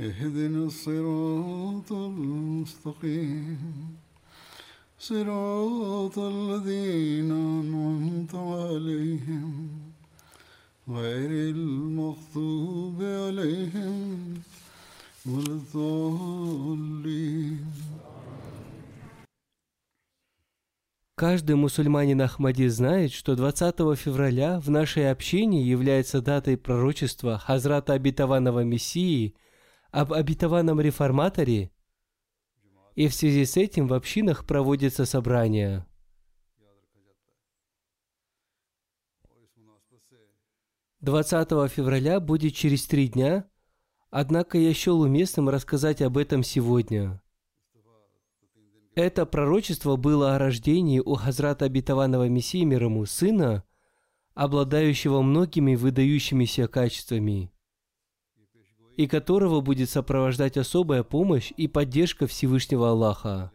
اهدنا الصراط المستقيم صراط الذين أنعمت عليهم غير المغضوب عليهم ولا الضالين Каждый мусульманин Ахмади знает, что 20 февраля в нашей общине является датой пророчества Хазрата Обетованного Мессии об обетованном реформаторе, и в связи с этим в общинах проводятся собрания. Двадцатого февраля будет через три дня, однако я счел уместным рассказать об этом сегодня. Это пророчество было о рождении у Хазрата Обетованного Мессии мир сына, обладающего многими выдающимися качествами, и которого будет сопровождать особая помощь и поддержка Всевышнего Аллаха.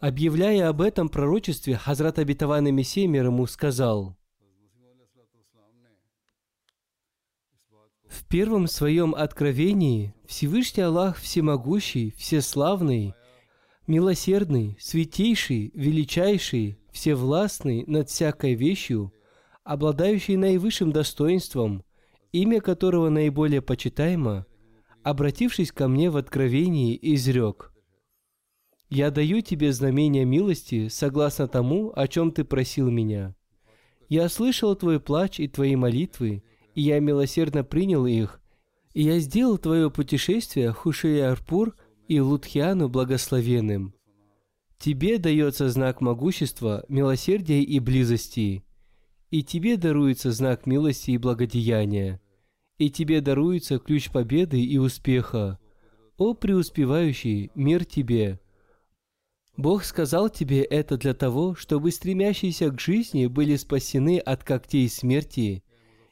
Объявляя об этом пророчестве, Хазрат Обетованный Мессия мир ему сказал – В первом своем откровении Всевышний Аллах Всемогущий, Всеславный, Милосердный, Святейший, Величайший, Всевластный над всякой вещью, обладающий наивысшим достоинством, имя которого наиболее почитаемо, обратившись ко мне в откровении, изрек «Я даю тебе знамения милости согласно тому, о чем ты просил меня. Я слышал твой плач и твои молитвы, и я милосердно принял их, и я сделал твое путешествие Хушия-Арпур и Лутхиану благословенным. Тебе дается знак могущества, милосердия и близости, и тебе даруется знак милости и благодеяния, и тебе даруется ключ победы и успеха. О преуспевающий, мир тебе! Бог сказал тебе это для того, чтобы стремящиеся к жизни были спасены от когтей смерти –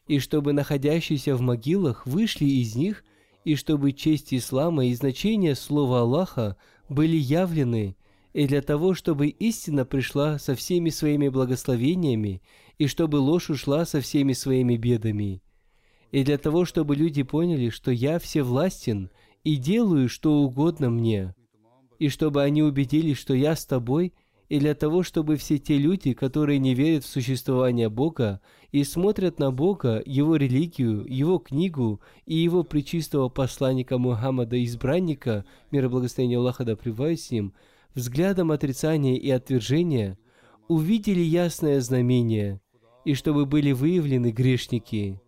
и чтобы находящиеся в могилах вышли из них, и чтобы честь ислама и значение слова Аллаха были явлены, и для того, чтобы истина пришла со всеми своими благословениями, и чтобы ложь ушла со всеми своими бедами, и для того, чтобы люди поняли, что я всевластен и делаю, что угодно мне, и чтобы они убедились, что я с тобой – и для того, чтобы все те люди, которые не верят в существование Бога и смотрят на Бога, Его религию, Его книгу и Его причистого посланника Мухаммада, избранника, мир и благословение Аллаха да с ним, взглядом отрицания и отвержения, увидели ясное знамение, и чтобы были выявлены грешники.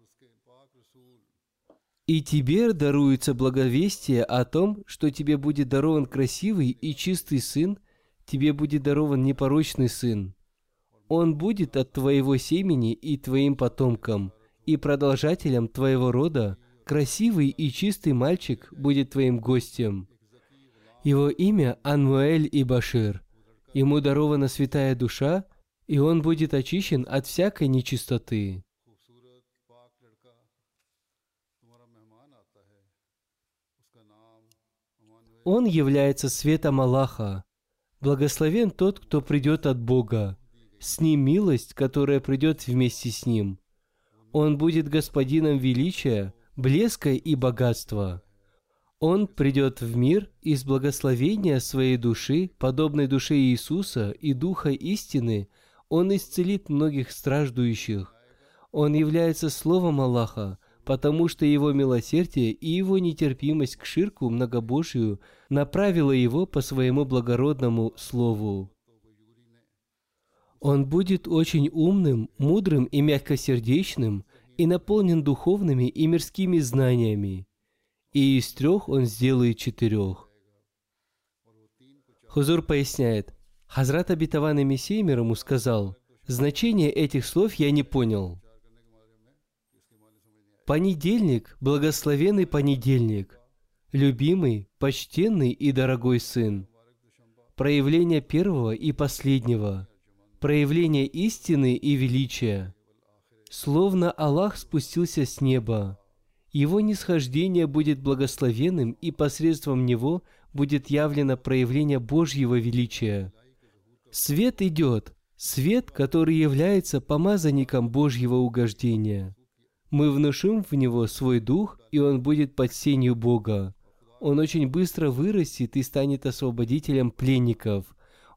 И тебе даруется благовестие о том, что тебе будет дарован красивый и чистый сын – тебе будет дарован непорочный сын. Он будет от твоего семени и твоим потомкам, и продолжателем твоего рода, красивый и чистый мальчик будет твоим гостем. Его имя Анмуэль и Башир. Ему дарована святая душа, и он будет очищен от всякой нечистоты. Он является светом Аллаха, Благословен тот, кто придет от Бога. С ним милость, которая придет вместе с ним. Он будет господином величия, блеска и богатства. Он придет в мир из благословения своей души, подобной душе Иисуса и Духа истины, Он исцелит многих страждущих. Он является Словом Аллаха, потому что его милосердие и его нетерпимость к ширку многобожию направила его по своему благородному слову. Он будет очень умным, мудрым и мягкосердечным и наполнен духовными и мирскими знаниями. И из трех он сделает четырех. Хузур поясняет, Хазрат обетованный Мессия мир ему сказал, значение этих слов я не понял. Понедельник, благословенный понедельник, любимый, почтенный и дорогой сын, проявление первого и последнего, проявление истины и величия. Словно Аллах спустился с неба. Его нисхождение будет благословенным, и посредством него будет явлено проявление Божьего величия. Свет идет, свет, который является помазанником Божьего угождения. Мы внушим в него свой дух, и он будет под сенью Бога. Он очень быстро вырастет и станет освободителем пленников.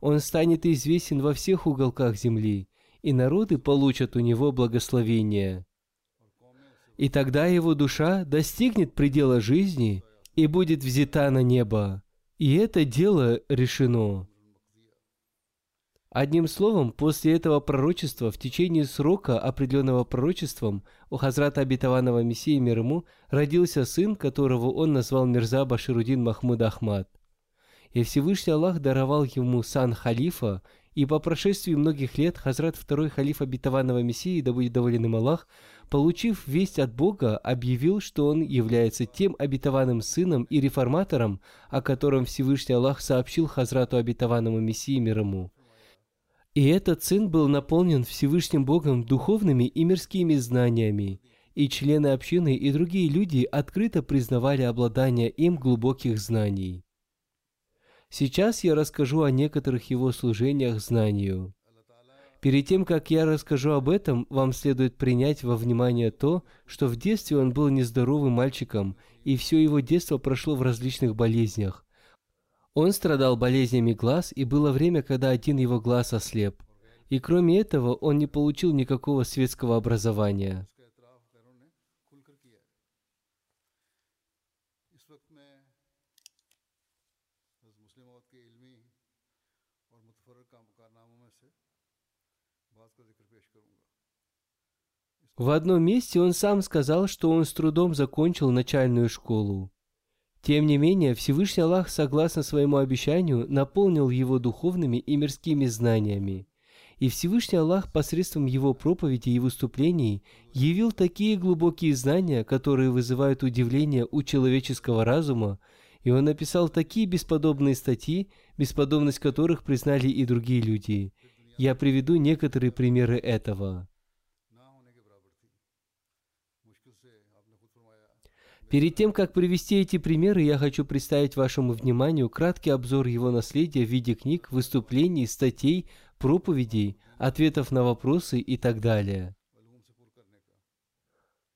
Он станет известен во всех уголках земли, и народы получат у него благословение. И тогда его душа достигнет предела жизни и будет взята на небо. И это дело решено. Одним словом, после этого пророчества, в течение срока, определенного пророчеством, у Хазрата обетованного Мессии мир ему, родился сын, которого он назвал Мирза Баширудин Махмуд Ахмад. И Всевышний Аллах даровал ему сан халифа, и по прошествии многих лет Хазрат второй халиф обетованного Мессии, да будет доволен им Аллах, получив весть от Бога, объявил, что он является тем обетованным сыном и реформатором, о котором Всевышний Аллах сообщил Хазрату обетованному Мессии мир ему. И этот сын был наполнен Всевышним Богом духовными и мирскими знаниями, и члены общины и другие люди открыто признавали обладание им глубоких знаний. Сейчас я расскажу о некоторых его служениях знанию. Перед тем, как я расскажу об этом, вам следует принять во внимание то, что в детстве он был нездоровым мальчиком, и все его детство прошло в различных болезнях, он страдал болезнями глаз, и было время, когда один его глаз ослеп. И кроме этого, он не получил никакого светского образования. В одном месте он сам сказал, что он с трудом закончил начальную школу. Тем не менее, Всевышний Аллах, согласно своему обещанию, наполнил его духовными и мирскими знаниями. И Всевышний Аллах посредством его проповеди и выступлений явил такие глубокие знания, которые вызывают удивление у человеческого разума, и он написал такие бесподобные статьи, бесподобность которых признали и другие люди. Я приведу некоторые примеры этого. Перед тем, как привести эти примеры, я хочу представить вашему вниманию краткий обзор его наследия в виде книг, выступлений, статей, проповедей, ответов на вопросы и так далее.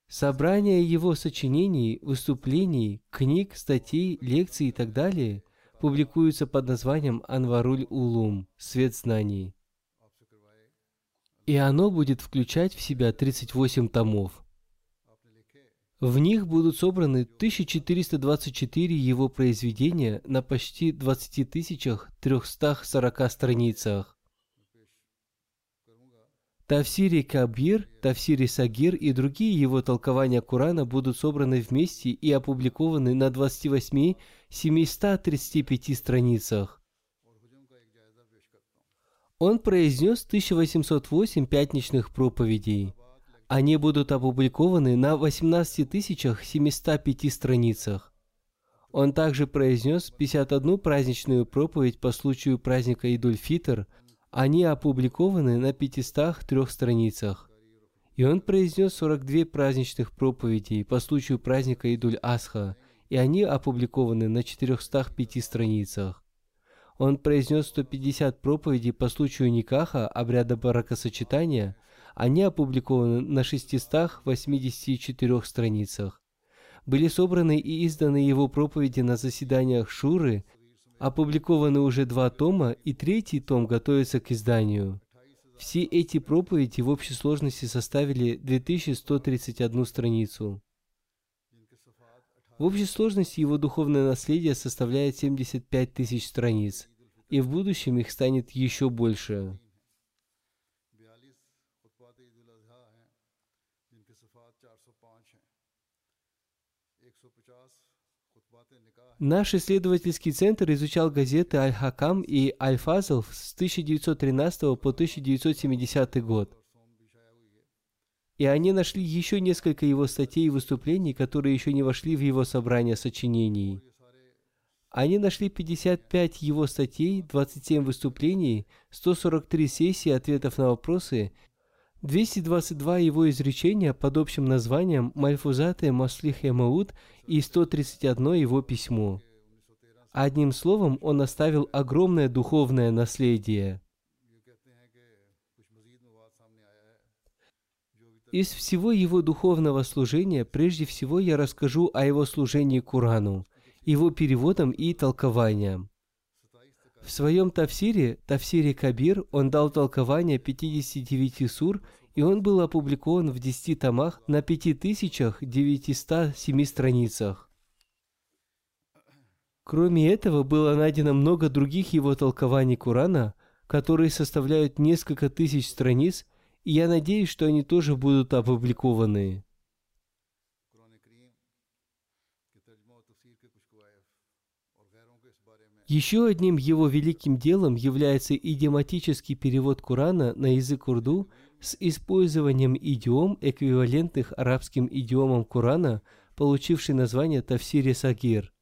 Собрание его сочинений, выступлений, книг, статей, лекций и так далее публикуются под названием «Анваруль Улум» – «Свет знаний». И оно будет включать в себя 38 томов – в них будут собраны 1424 его произведения на почти 20 340 страницах. Тавсири Кабир, Тавсири Сагир и другие его толкования Корана будут собраны вместе и опубликованы на 28 735 страницах. Он произнес 1808 пятничных проповедей – они будут опубликованы на 18 705 страницах. Он также произнес 51 праздничную проповедь по случаю праздника Идуль-Фитр. Они опубликованы на 503 страницах. И он произнес 42 праздничных проповедей по случаю праздника Идуль-Асха, и они опубликованы на 405 страницах. Он произнес 150 проповедей по случаю Никаха, обряда бракосочетания – они опубликованы на 684 страницах. Были собраны и изданы его проповеди на заседаниях Шуры, опубликованы уже два тома, и третий том готовится к изданию. Все эти проповеди в общей сложности составили 2131 страницу. В общей сложности его духовное наследие составляет 75 тысяч страниц, и в будущем их станет еще больше. Наш исследовательский центр изучал газеты «Аль-Хакам» и «Аль-Фазл» с 1913 по 1970 год. И они нашли еще несколько его статей и выступлений, которые еще не вошли в его собрание сочинений. Они нашли 55 его статей, 27 выступлений, 143 сессии ответов на вопросы, 222 его изречения под общим названием «Мальфузаты Маслих Ямауд» и 131 его письмо. Одним словом, он оставил огромное духовное наследие. Из всего его духовного служения прежде всего я расскажу о его служении Курану, его переводам и толкованиям. В своем тафсире, тафсире Кабир, он дал толкование 59 сур, и он был опубликован в 10 томах на 5907 страницах. Кроме этого, было найдено много других его толкований Корана, которые составляют несколько тысяч страниц, и я надеюсь, что они тоже будут опубликованы. Еще одним его великим делом является идиоматический перевод Корана на язык урду с использованием идиом, эквивалентных арабским идиомам Корана, получивший название Тавсири Сагир.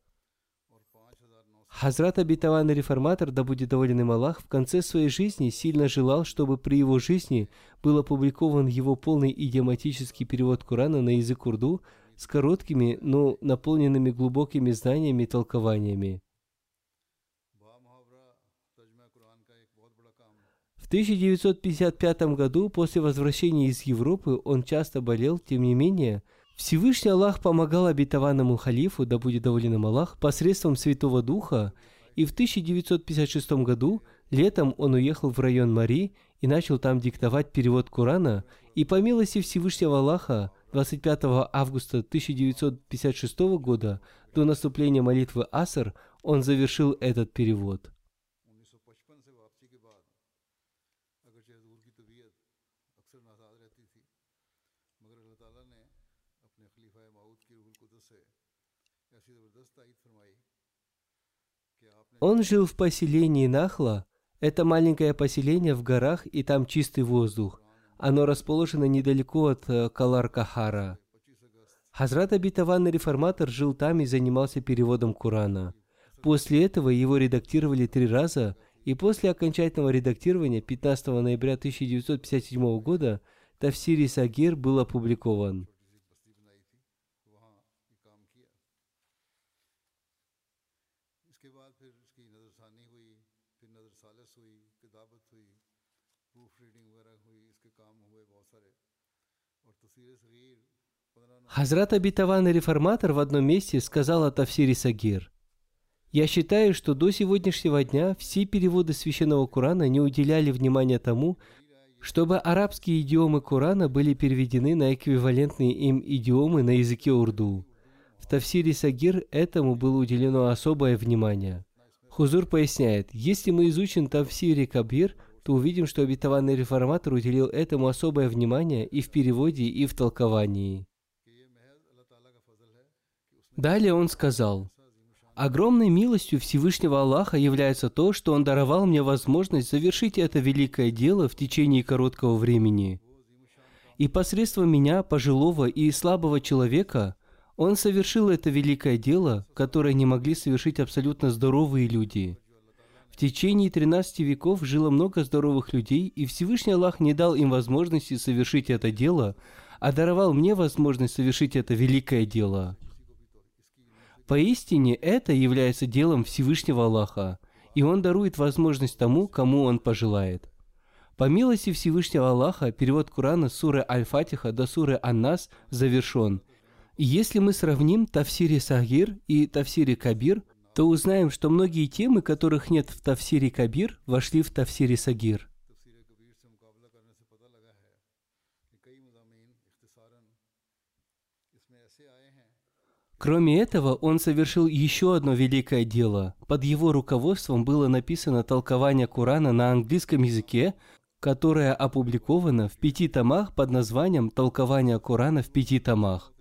Хазрат обетованный реформатор, да будет доволен им Аллах, в конце своей жизни сильно желал, чтобы при его жизни был опубликован его полный идиоматический перевод Корана на язык урду с короткими, но наполненными глубокими знаниями и толкованиями. В 1955 году, после возвращения из Европы, он часто болел, тем не менее, Всевышний Аллах помогал обетованному халифу, да будет доволен им Аллах, посредством Святого Духа, и в 1956 году летом он уехал в район Мари и начал там диктовать перевод Корана, и по милости Всевышнего Аллаха 25 августа 1956 года до наступления молитвы Аср он завершил этот перевод. Он жил в поселении Нахла. Это маленькое поселение в горах, и там чистый воздух. Оно расположено недалеко от э, Калар-Кахара. Хазрат Абитаванный реформатор жил там и занимался переводом Корана. После этого его редактировали три раза, и после окончательного редактирования 15 ноября 1957 года Тавсири Сагир был опубликован. Хазрат обетованный реформатор в одном месте сказал о Тавсире Сагир. Я считаю, что до сегодняшнего дня все переводы священного Корана не уделяли внимания тому, чтобы арабские идиомы Корана были переведены на эквивалентные им идиомы на языке урду. В Тавсире Сагир этому было уделено особое внимание. Хузур поясняет, если мы изучим Тавсире Кабир, то увидим, что обетованный реформатор уделил этому особое внимание и в переводе, и в толковании. Далее он сказал, «Огромной милостью Всевышнего Аллаха является то, что Он даровал мне возможность завершить это великое дело в течение короткого времени. И посредством меня, пожилого и слабого человека, Он совершил это великое дело, которое не могли совершить абсолютно здоровые люди. В течение 13 веков жило много здоровых людей, и Всевышний Аллах не дал им возможности совершить это дело, а даровал мне возможность совершить это великое дело. Поистине это является делом Всевышнего Аллаха, и Он дарует возможность тому, кому Он пожелает. По милости Всевышнего Аллаха, перевод Корана с суры Аль-Фатиха до суры Ан-Нас завершен. И если мы сравним Тавсири Сагир и Тавсири Кабир, то узнаем, что многие темы, которых нет в Тавсире Кабир, вошли в Тавсире Сагир. Кроме этого, он совершил еще одно великое дело. Под его руководством было написано толкование Корана на английском языке, которое опубликовано в пяти томах под названием «Толкование Корана в пяти томах».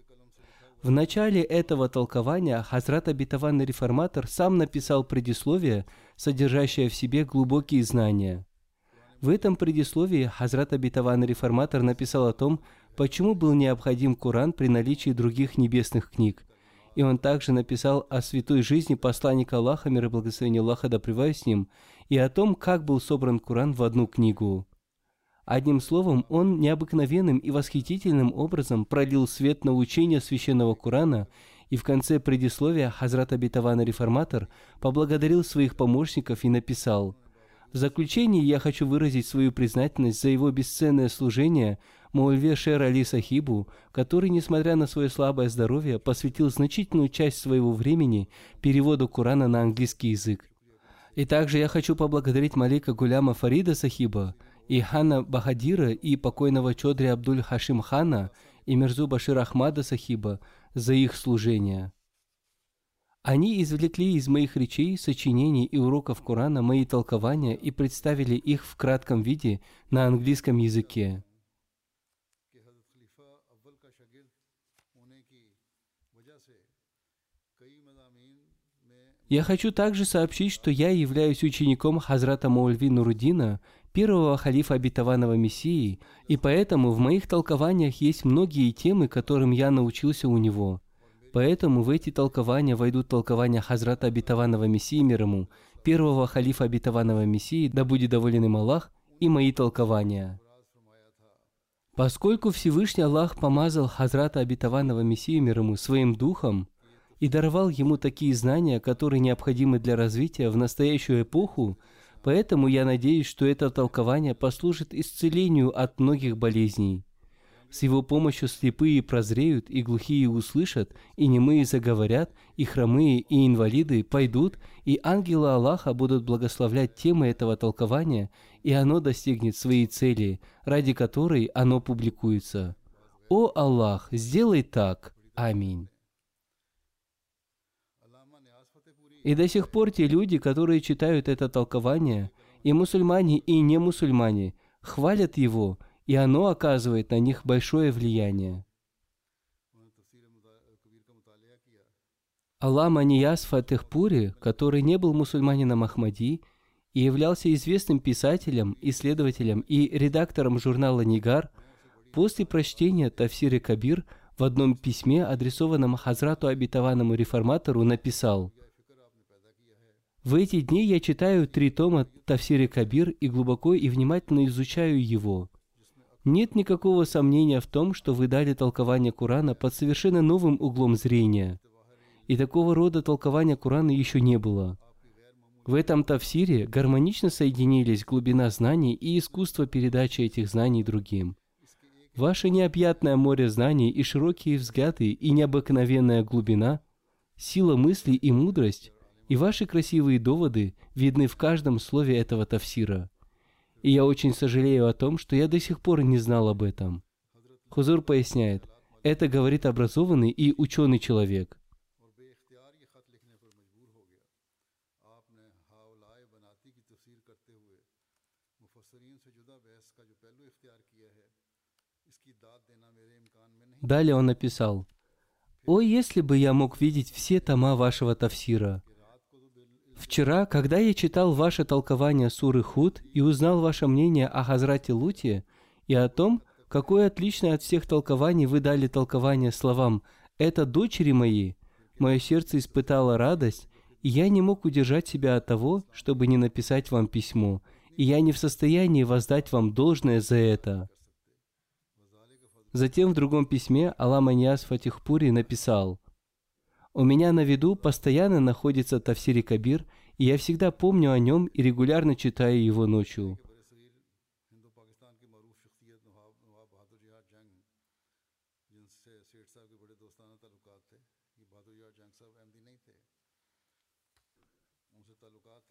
В начале этого толкования Хазрат Абитаванный Реформатор сам написал предисловие, содержащее в себе глубокие знания. В этом предисловии Хазрат Абитаванный Реформатор написал о том, почему был необходим Коран при наличии других небесных книг – и он также написал о святой жизни посланника Аллаха, мир и благословение Аллаха, да с ним, и о том, как был собран Коран в одну книгу. Одним словом, он необыкновенным и восхитительным образом пролил свет на учение священного Корана, и в конце предисловия Хазрат Абитавана Реформатор поблагодарил своих помощников и написал «В заключение я хочу выразить свою признательность за его бесценное служение – Мулве Шер Али Сахибу, который, несмотря на свое слабое здоровье, посвятил значительную часть своего времени переводу Корана на английский язык. И также я хочу поблагодарить Малика Гуляма Фарида Сахиба, и Хана Бахадира, и покойного Чодри Абдуль Хашим Хана, и Мирзу Башир Ахмада Сахиба за их служение. Они извлекли из моих речей, сочинений и уроков Корана мои толкования и представили их в кратком виде на английском языке. Я хочу также сообщить, что я являюсь учеником Хазрата Маульви Нурудина, первого халифа обетованного Мессии, и поэтому в моих толкованиях есть многие темы, которым я научился у него. Поэтому в эти толкования войдут толкования Хазрата обетованного Мессии мир первого халифа обетованного Мессии, да будет доволен им Аллах, и мои толкования. Поскольку Всевышний Аллах помазал Хазрата обетованного Мессию мир своим духом, и даровал ему такие знания, которые необходимы для развития в настоящую эпоху, поэтому я надеюсь, что это толкование послужит исцелению от многих болезней. С его помощью слепые прозреют, и глухие услышат, и немые заговорят, и хромые, и инвалиды пойдут, и ангелы Аллаха будут благословлять темы этого толкования, и оно достигнет своей цели, ради которой оно публикуется. О Аллах, сделай так. Аминь. И до сих пор те люди, которые читают это толкование, и мусульмане, и не мусульмане, хвалят его, и оно оказывает на них большое влияние. Аллама Нияс Фатехпури, который не был мусульманином Ахмади и являлся известным писателем, исследователем и редактором журнала «Нигар», после прочтения Тавсири Кабир в одном письме, адресованном Хазрату обетованному реформатору, написал – в эти дни я читаю три тома Тавсири Кабир и глубоко и внимательно изучаю его. Нет никакого сомнения в том, что вы дали толкование Корана под совершенно новым углом зрения. И такого рода толкования Корана еще не было. В этом тавсире гармонично соединились глубина знаний и искусство передачи этих знаний другим. Ваше необъятное море знаний и широкие взгляды и необыкновенная глубина, сила мысли и мудрость и ваши красивые доводы видны в каждом слове этого тавсира. И я очень сожалею о том, что я до сих пор не знал об этом. Хузур поясняет, это говорит образованный и ученый человек. Далее он написал, «О, если бы я мог видеть все тома вашего тавсира, Вчера, когда я читал ваше толкование суры Худ и узнал ваше мнение о Хазрате Луте и о том, какое отличное от всех толкований вы дали толкование словам «это дочери мои», мое сердце испытало радость, и я не мог удержать себя от того, чтобы не написать вам письмо, и я не в состоянии воздать вам должное за это. Затем в другом письме Алама Ниас Фатихпури написал – у меня на виду постоянно находится Тавсири Кабир, и я всегда помню о нем и регулярно читаю его ночью.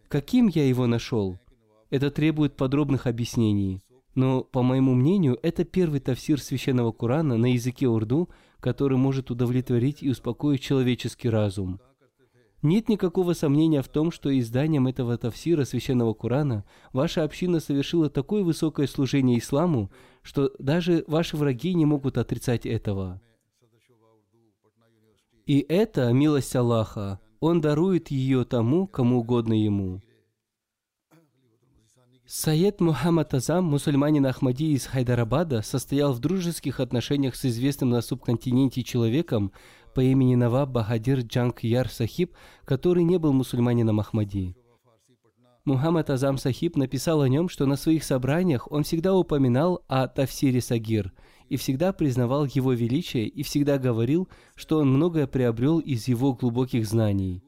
Каким я его нашел? Это требует подробных объяснений. Но, по моему мнению, это первый тафсир священного Корана на языке урду, который может удовлетворить и успокоить человеческий разум. Нет никакого сомнения в том, что изданием этого тафсира священного Корана ваша община совершила такое высокое служение исламу, что даже ваши враги не могут отрицать этого. И это милость Аллаха. Он дарует ее тому, кому угодно ему. Саед Мухаммад Азам, мусульманин Ахмади из Хайдарабада, состоял в дружеских отношениях с известным на субконтиненте человеком по имени Наваб Бахадир Джанг Яр Сахиб, который не был мусульманином Ахмади. Мухаммад Азам Сахиб написал о нем, что на своих собраниях он всегда упоминал о Тафсире Сагир и всегда признавал его величие и всегда говорил, что он многое приобрел из его глубоких знаний.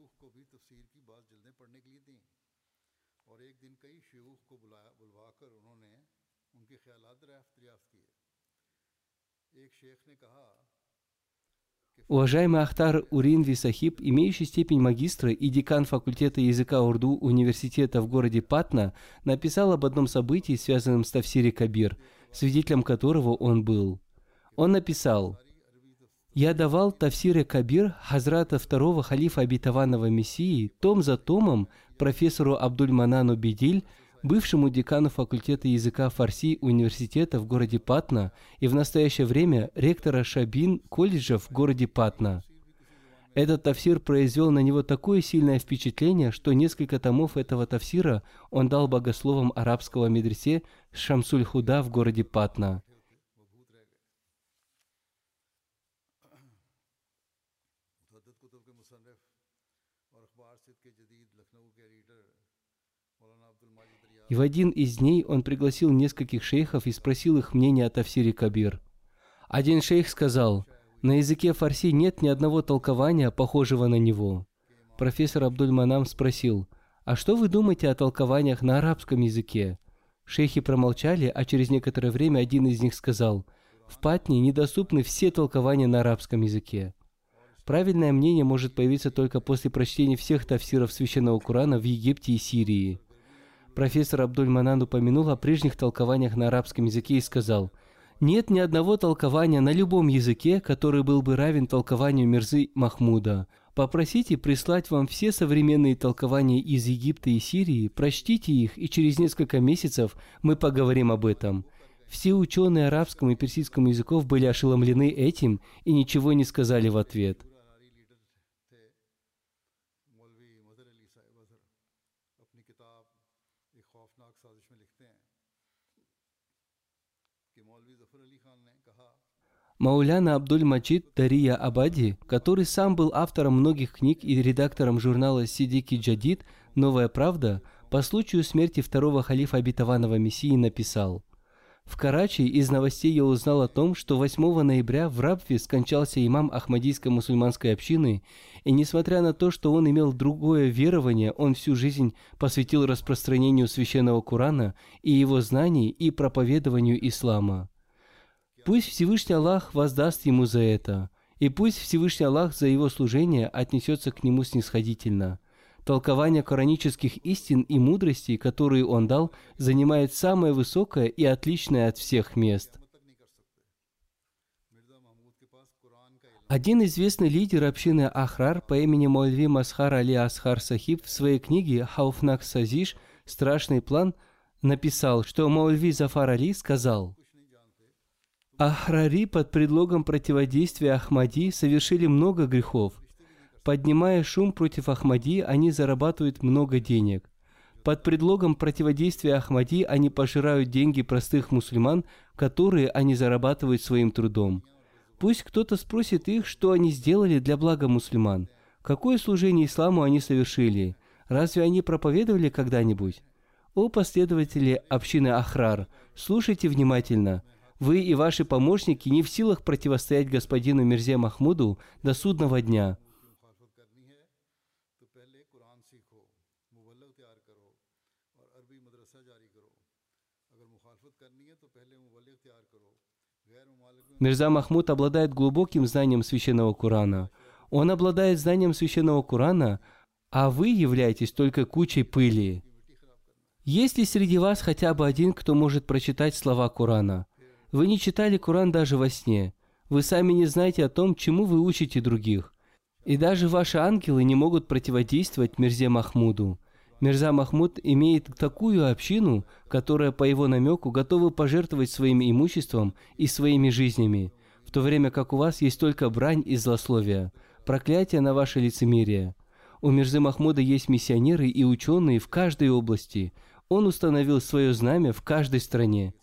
Уважаемый Ахтар Уринви Сахиб, имеющий степень магистра и декан факультета языка урду университета в городе Патна, написал об одном событии, связанном с Тавсири Кабир, свидетелем которого он был. Он написал, «Я давал Тавсире Кабир Хазрата второго халифа обетованного Мессии том за томом профессору Абдульманану Бедиль, бывшему декану факультета языка фарси университета в городе Патна и в настоящее время ректора Шабин колледжа в городе Патна. Этот тафсир произвел на него такое сильное впечатление, что несколько томов этого тафсира он дал богословам арабского медресе Шамсуль-Худа в городе Патна. И в один из дней он пригласил нескольких шейхов и спросил их мнение о Тавсире Кабир. Один шейх сказал, на языке фарси нет ни одного толкования, похожего на него. Профессор Абдуль-Манам спросил, а что вы думаете о толкованиях на арабском языке? Шейхи промолчали, а через некоторое время один из них сказал, в Патне недоступны все толкования на арабском языке. Правильное мнение может появиться только после прочтения всех тафсиров Священного Корана в Египте и Сирии. Профессор Абдуль-Манан упомянул о прежних толкованиях на арабском языке и сказал, «Нет ни одного толкования на любом языке, который был бы равен толкованию Мирзы Махмуда. Попросите прислать вам все современные толкования из Египта и Сирии, прочтите их, и через несколько месяцев мы поговорим об этом». Все ученые арабскому и персидскому языков были ошеломлены этим и ничего не сказали в ответ – Мауляна Абдуль-Маджид Дария Абади, который сам был автором многих книг и редактором журнала Сидики Джадид «Новая правда», по случаю смерти второго халифа обетованного Мессии написал «В Карачи из новостей я узнал о том, что 8 ноября в Рабве скончался имам Ахмадийской мусульманской общины, и несмотря на то, что он имел другое верование, он всю жизнь посвятил распространению священного Корана и его знаний и проповедованию ислама». Пусть Всевышний Аллах воздаст ему за это, и пусть Всевышний Аллах за его служение отнесется к нему снисходительно. Толкование коранических истин и мудростей, которые он дал, занимает самое высокое и отличное от всех мест. Один известный лидер общины Ахрар по имени Мольви Масхар Али Асхар Сахиб в своей книге «Хауфнак Сазиш. Страшный план» написал, что Мольви Зафар Али сказал – Ахрари под предлогом противодействия Ахмади совершили много грехов. Поднимая шум против Ахмади, они зарабатывают много денег. Под предлогом противодействия Ахмади они пожирают деньги простых мусульман, которые они зарабатывают своим трудом. Пусть кто-то спросит их, что они сделали для блага мусульман. Какое служение исламу они совершили? Разве они проповедовали когда-нибудь? О последователи общины Ахрар, слушайте внимательно – вы и ваши помощники не в силах противостоять господину Мирзе Махмуду до судного дня. Мирза Махмуд обладает глубоким знанием священного Корана. Он обладает знанием священного Корана, а вы являетесь только кучей пыли. Есть ли среди вас хотя бы один, кто может прочитать слова Корана? Вы не читали Коран даже во сне. Вы сами не знаете о том, чему вы учите других. И даже ваши ангелы не могут противодействовать Мирзе Махмуду. Мирза Махмуд имеет такую общину, которая по его намеку готова пожертвовать своим имуществом и своими жизнями, в то время как у вас есть только брань и злословие, проклятие на ваше лицемерие. У Мирзы Махмуда есть миссионеры и ученые в каждой области. Он установил свое знамя в каждой стране.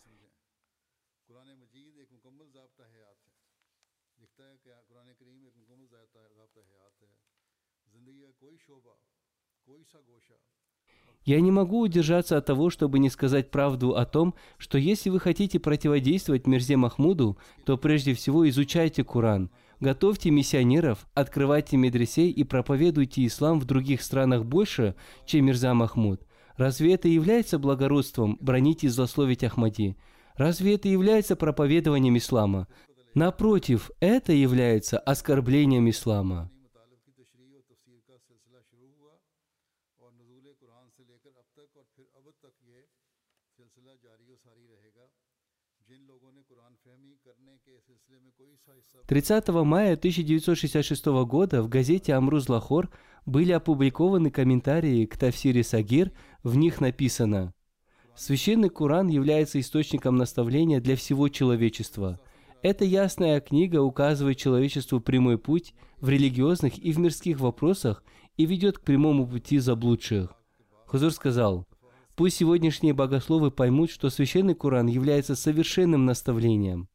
Я не могу удержаться от того, чтобы не сказать правду о том, что если вы хотите противодействовать Мирзе Махмуду, то прежде всего изучайте Куран, готовьте миссионеров, открывайте медресей и проповедуйте ислам в других странах больше, чем Мирза Махмуд. Разве это является благородством бронить и злословить Ахмади? Разве это является проповедованием ислама? Напротив, это является оскорблением ислама. 30 мая 1966 года в газете «Амруз Лахор» были опубликованы комментарии к Тавсире Сагир, в них написано «Священный Куран является источником наставления для всего человечества. Эта ясная книга указывает человечеству прямой путь в религиозных и в мирских вопросах и ведет к прямому пути заблудших». Хузур сказал, «Пусть сегодняшние богословы поймут, что Священный Куран является совершенным наставлением».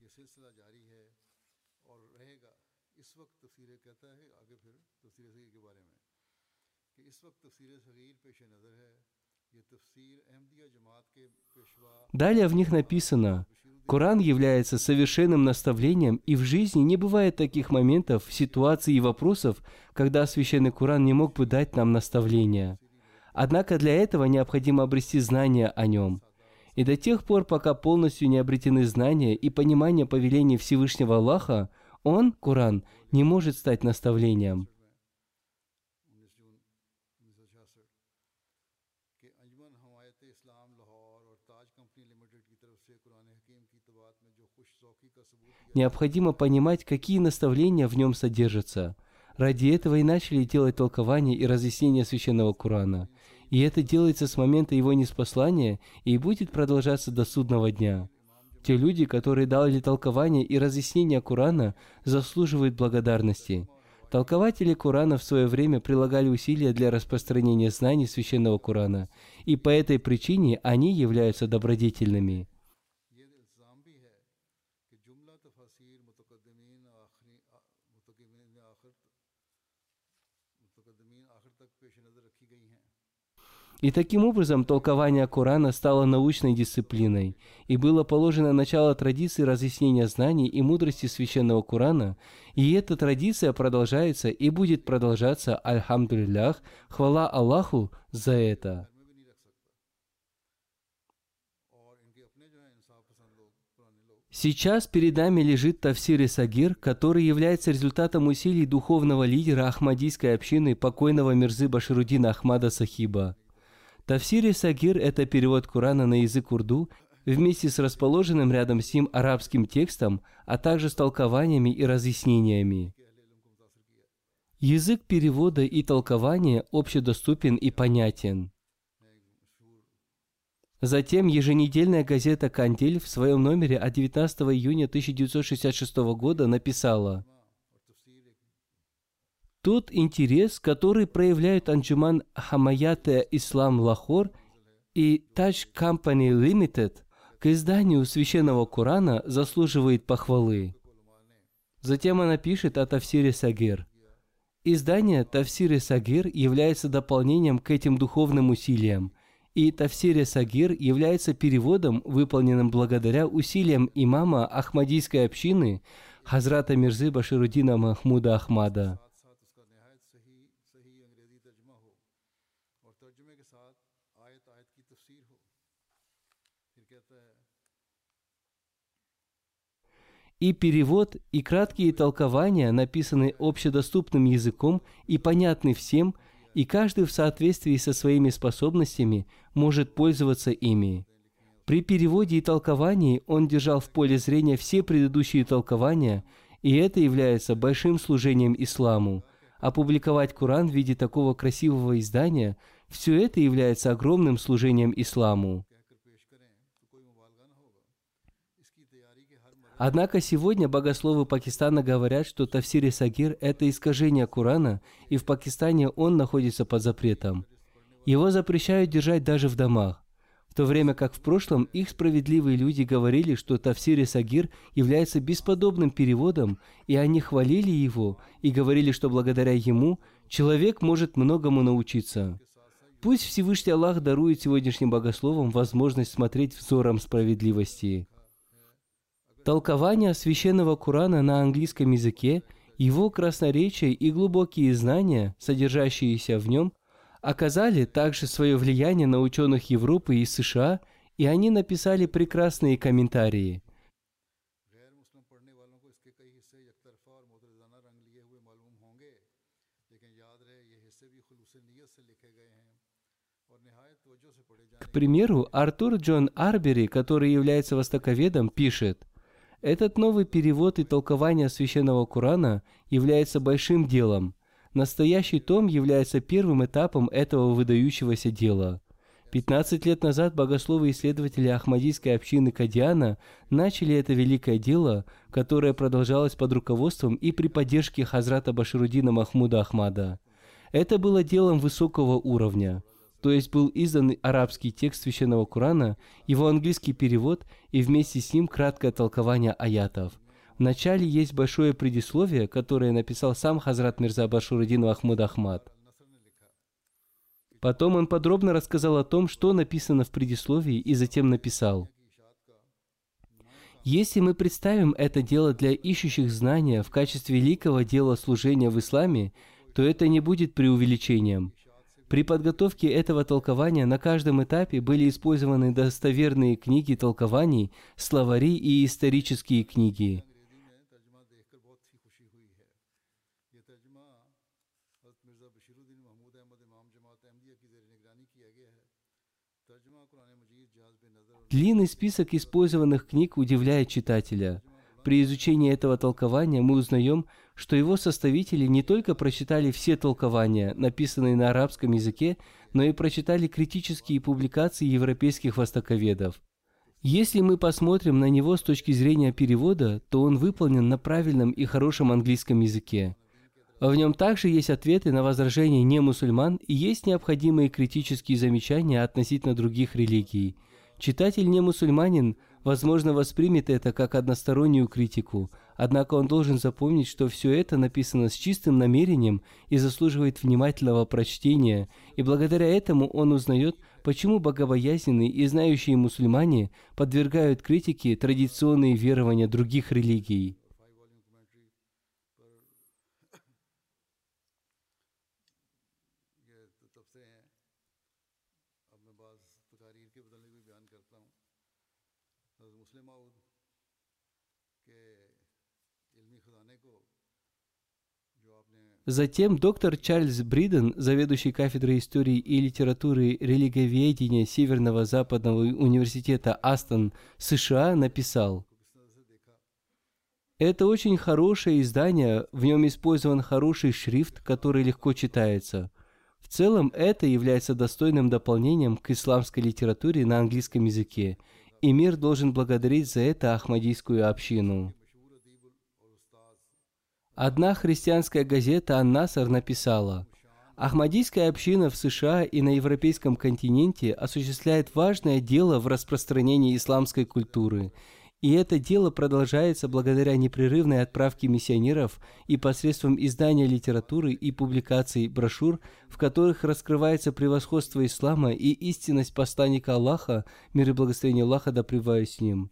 Далее в них написано, Коран является совершенным наставлением, и в жизни не бывает таких моментов, ситуаций и вопросов, когда Священный Коран не мог бы дать нам наставления. Однако для этого необходимо обрести знания о нем. И до тех пор, пока полностью не обретены знания и понимание повелений Всевышнего Аллаха, он, Коран, не может стать наставлением. Необходимо понимать, какие наставления в нем содержатся. Ради этого и начали делать толкование и разъяснение Священного Корана. И это делается с момента его неспослания и будет продолжаться до судного дня. Те люди, которые дали толкование и разъяснение Корана, заслуживают благодарности. Толкователи Корана в свое время прилагали усилия для распространения знаний Священного Корана, и по этой причине они являются добродетельными. И таким образом толкование Корана стало научной дисциплиной, и было положено начало традиции разъяснения знаний и мудрости священного Корана, и эта традиция продолжается и будет продолжаться, альхамдулиллях, хвала Аллаху за это. Сейчас перед нами лежит Тавсир Сагир, который является результатом усилий духовного лидера Ахмадийской общины покойного Мирзы Баширудина Ахмада Сахиба – Тавсир и Сагир – это перевод Корана на язык урду вместе с расположенным рядом с ним арабским текстом, а также с толкованиями и разъяснениями. Язык перевода и толкования общедоступен и понятен. Затем еженедельная газета «Кандель» в своем номере от 19 июня 1966 года написала «Тот интерес, который проявляют Анджуман Хамаята Ислам Лахор и Touch Company Limited к изданию Священного Корана заслуживает похвалы». Затем она пишет о Тавсире Сагир. Издание Тавсире Сагир является дополнением к этим духовным усилиям, и Тавсире Сагир является переводом, выполненным благодаря усилиям имама Ахмадийской общины Хазрата Мирзы Баширудина Махмуда Ахмада. И перевод, и краткие толкования написаны общедоступным языком и понятны всем, и каждый в соответствии со своими способностями может пользоваться ими. При переводе и толковании он держал в поле зрения все предыдущие толкования, и это является большим служением исламу. Опубликовать Коран в виде такого красивого издания – все это является огромным служением исламу. Однако сегодня богословы Пакистана говорят, что Тавсири Сагир – это искажение Корана, и в Пакистане он находится под запретом. Его запрещают держать даже в домах. В то время как в прошлом их справедливые люди говорили, что Тавсири Сагир является бесподобным переводом, и они хвалили его и говорили, что благодаря ему человек может многому научиться. Пусть Всевышний Аллах дарует сегодняшним богословам возможность смотреть взором справедливости. Толкование священного Корана на английском языке, его красноречие и глубокие знания, содержащиеся в нем, оказали также свое влияние на ученых Европы и США, и они написали прекрасные комментарии. К примеру, Артур Джон Арбери, который является востоковедом, пишет, этот новый перевод и толкование священного Корана является большим делом. Настоящий том является первым этапом этого выдающегося дела. 15 лет назад богословы-исследователи Ахмадийской общины Кадиана начали это великое дело, которое продолжалось под руководством и при поддержке Хазрата Баширудина Махмуда Ахмада. Это было делом высокого уровня то есть был издан арабский текст Священного Корана, его английский перевод и вместе с ним краткое толкование аятов. В начале есть большое предисловие, которое написал сам Хазрат Мирза Башурудин Ахмуд Ахмад. Потом он подробно рассказал о том, что написано в предисловии, и затем написал. Если мы представим это дело для ищущих знания в качестве великого дела служения в исламе, то это не будет преувеличением – при подготовке этого толкования на каждом этапе были использованы достоверные книги толкований, словари и исторические книги. Длинный список использованных книг удивляет читателя. При изучении этого толкования мы узнаем, что его составители не только прочитали все толкования, написанные на арабском языке, но и прочитали критические публикации европейских востоковедов. Если мы посмотрим на него с точки зрения перевода, то он выполнен на правильном и хорошем английском языке. В нем также есть ответы на возражения не мусульман и есть необходимые критические замечания относительно других религий. Читатель не мусульманин, возможно, воспримет это как одностороннюю критику, Однако он должен запомнить, что все это написано с чистым намерением и заслуживает внимательного прочтения, и благодаря этому он узнает, почему богобоязненные и знающие мусульмане подвергают критике традиционные верования других религий. Затем доктор Чарльз Бриден, заведующий кафедрой истории и литературы религиоведения Северного Западного университета Астон, США, написал «Это очень хорошее издание, в нем использован хороший шрифт, который легко читается. В целом это является достойным дополнением к исламской литературе на английском языке, и мир должен благодарить за это Ахмадийскую общину». Одна христианская газета «Аннасар» написала, Ахмадийская община в США и на европейском континенте осуществляет важное дело в распространении исламской культуры, и это дело продолжается благодаря непрерывной отправке миссионеров и посредством издания литературы и публикаций брошюр, в которых раскрывается превосходство ислама и истинность посланника Аллаха, мир и благословение Аллаха да с ним.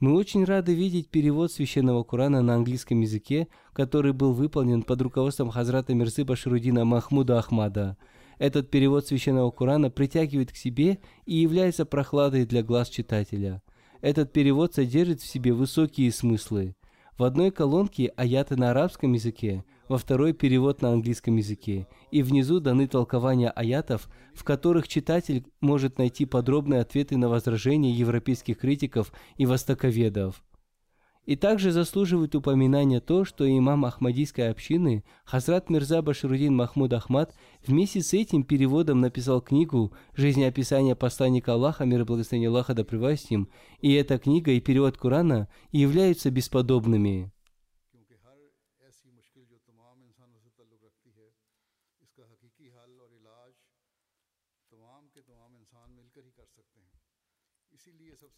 Мы очень рады видеть перевод священного Корана на английском языке, который был выполнен под руководством Хазрата Мирзы Баширудина Махмуда Ахмада. Этот перевод священного Корана притягивает к себе и является прохладой для глаз читателя. Этот перевод содержит в себе высокие смыслы. В одной колонке аяты на арабском языке, во второй перевод на английском языке, и внизу даны толкования аятов, в которых читатель может найти подробные ответы на возражения европейских критиков и востоковедов. И также заслуживает упоминания то, что имам Ахмадийской общины Хазрат Мирза Баширудин Махмуд Ахмад вместе с этим переводом написал книгу «Жизнеописание посланника Аллаха, мир и благословение Аллаха да им», и эта книга и перевод Корана являются бесподобными.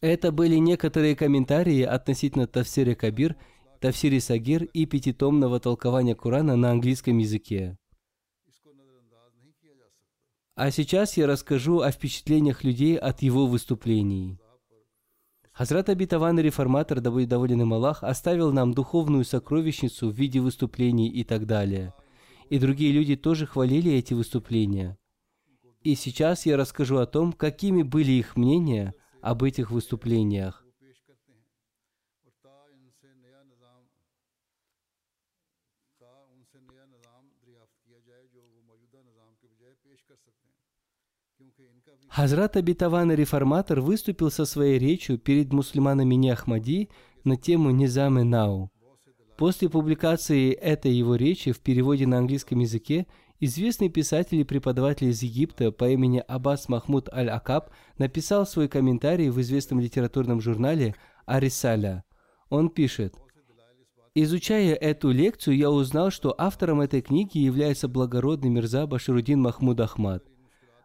Это были некоторые комментарии относительно Тавсире Кабир, Тавсире Сагир и пятитомного толкования Курана на английском языке. А сейчас я расскажу о впечатлениях людей от его выступлений. Хазрат Абитаван Реформатор, да будет доволен им Аллах, оставил нам духовную сокровищницу в виде выступлений и так далее. И другие люди тоже хвалили эти выступления. И сейчас я расскажу о том, какими были их мнения – об этих выступлениях. Хазрат Абитаван реформатор выступил со своей речью перед мусульманами Неахмади на тему низам и Нау. После публикации этой его речи в переводе на английском языке известный писатель и преподаватель из Египта по имени Аббас Махмуд Аль-Акаб написал свой комментарий в известном литературном журнале Арисаля. Он пишет, Изучая эту лекцию, я узнал, что автором этой книги является благородный Мирза Баширудин Махмуд Ахмад.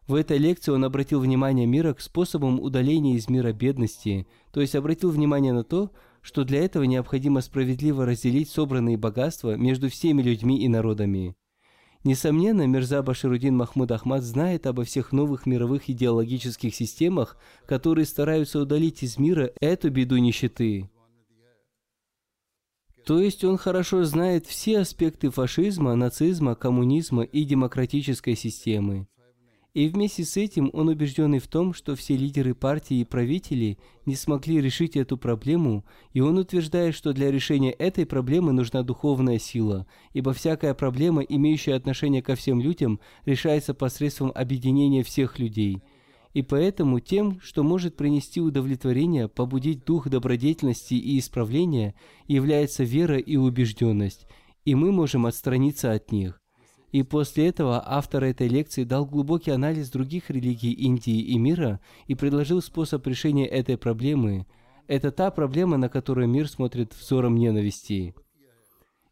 В этой лекции он обратил внимание мира к способам удаления из мира бедности, то есть обратил внимание на то, что для этого необходимо справедливо разделить собранные богатства между всеми людьми и народами. Несомненно, Мирза Баширудин Махмуд Ахмад знает обо всех новых мировых идеологических системах, которые стараются удалить из мира эту беду нищеты. То есть он хорошо знает все аспекты фашизма, нацизма, коммунизма и демократической системы. И вместе с этим он убежденный в том, что все лидеры партии и правители не смогли решить эту проблему, и он утверждает, что для решения этой проблемы нужна духовная сила, ибо всякая проблема, имеющая отношение ко всем людям, решается посредством объединения всех людей. И поэтому тем, что может принести удовлетворение, побудить дух добродетельности и исправления, является вера и убежденность, и мы можем отстраниться от них. И после этого автор этой лекции дал глубокий анализ других религий Индии и мира и предложил способ решения этой проблемы. Это та проблема, на которую мир смотрит взором ненависти.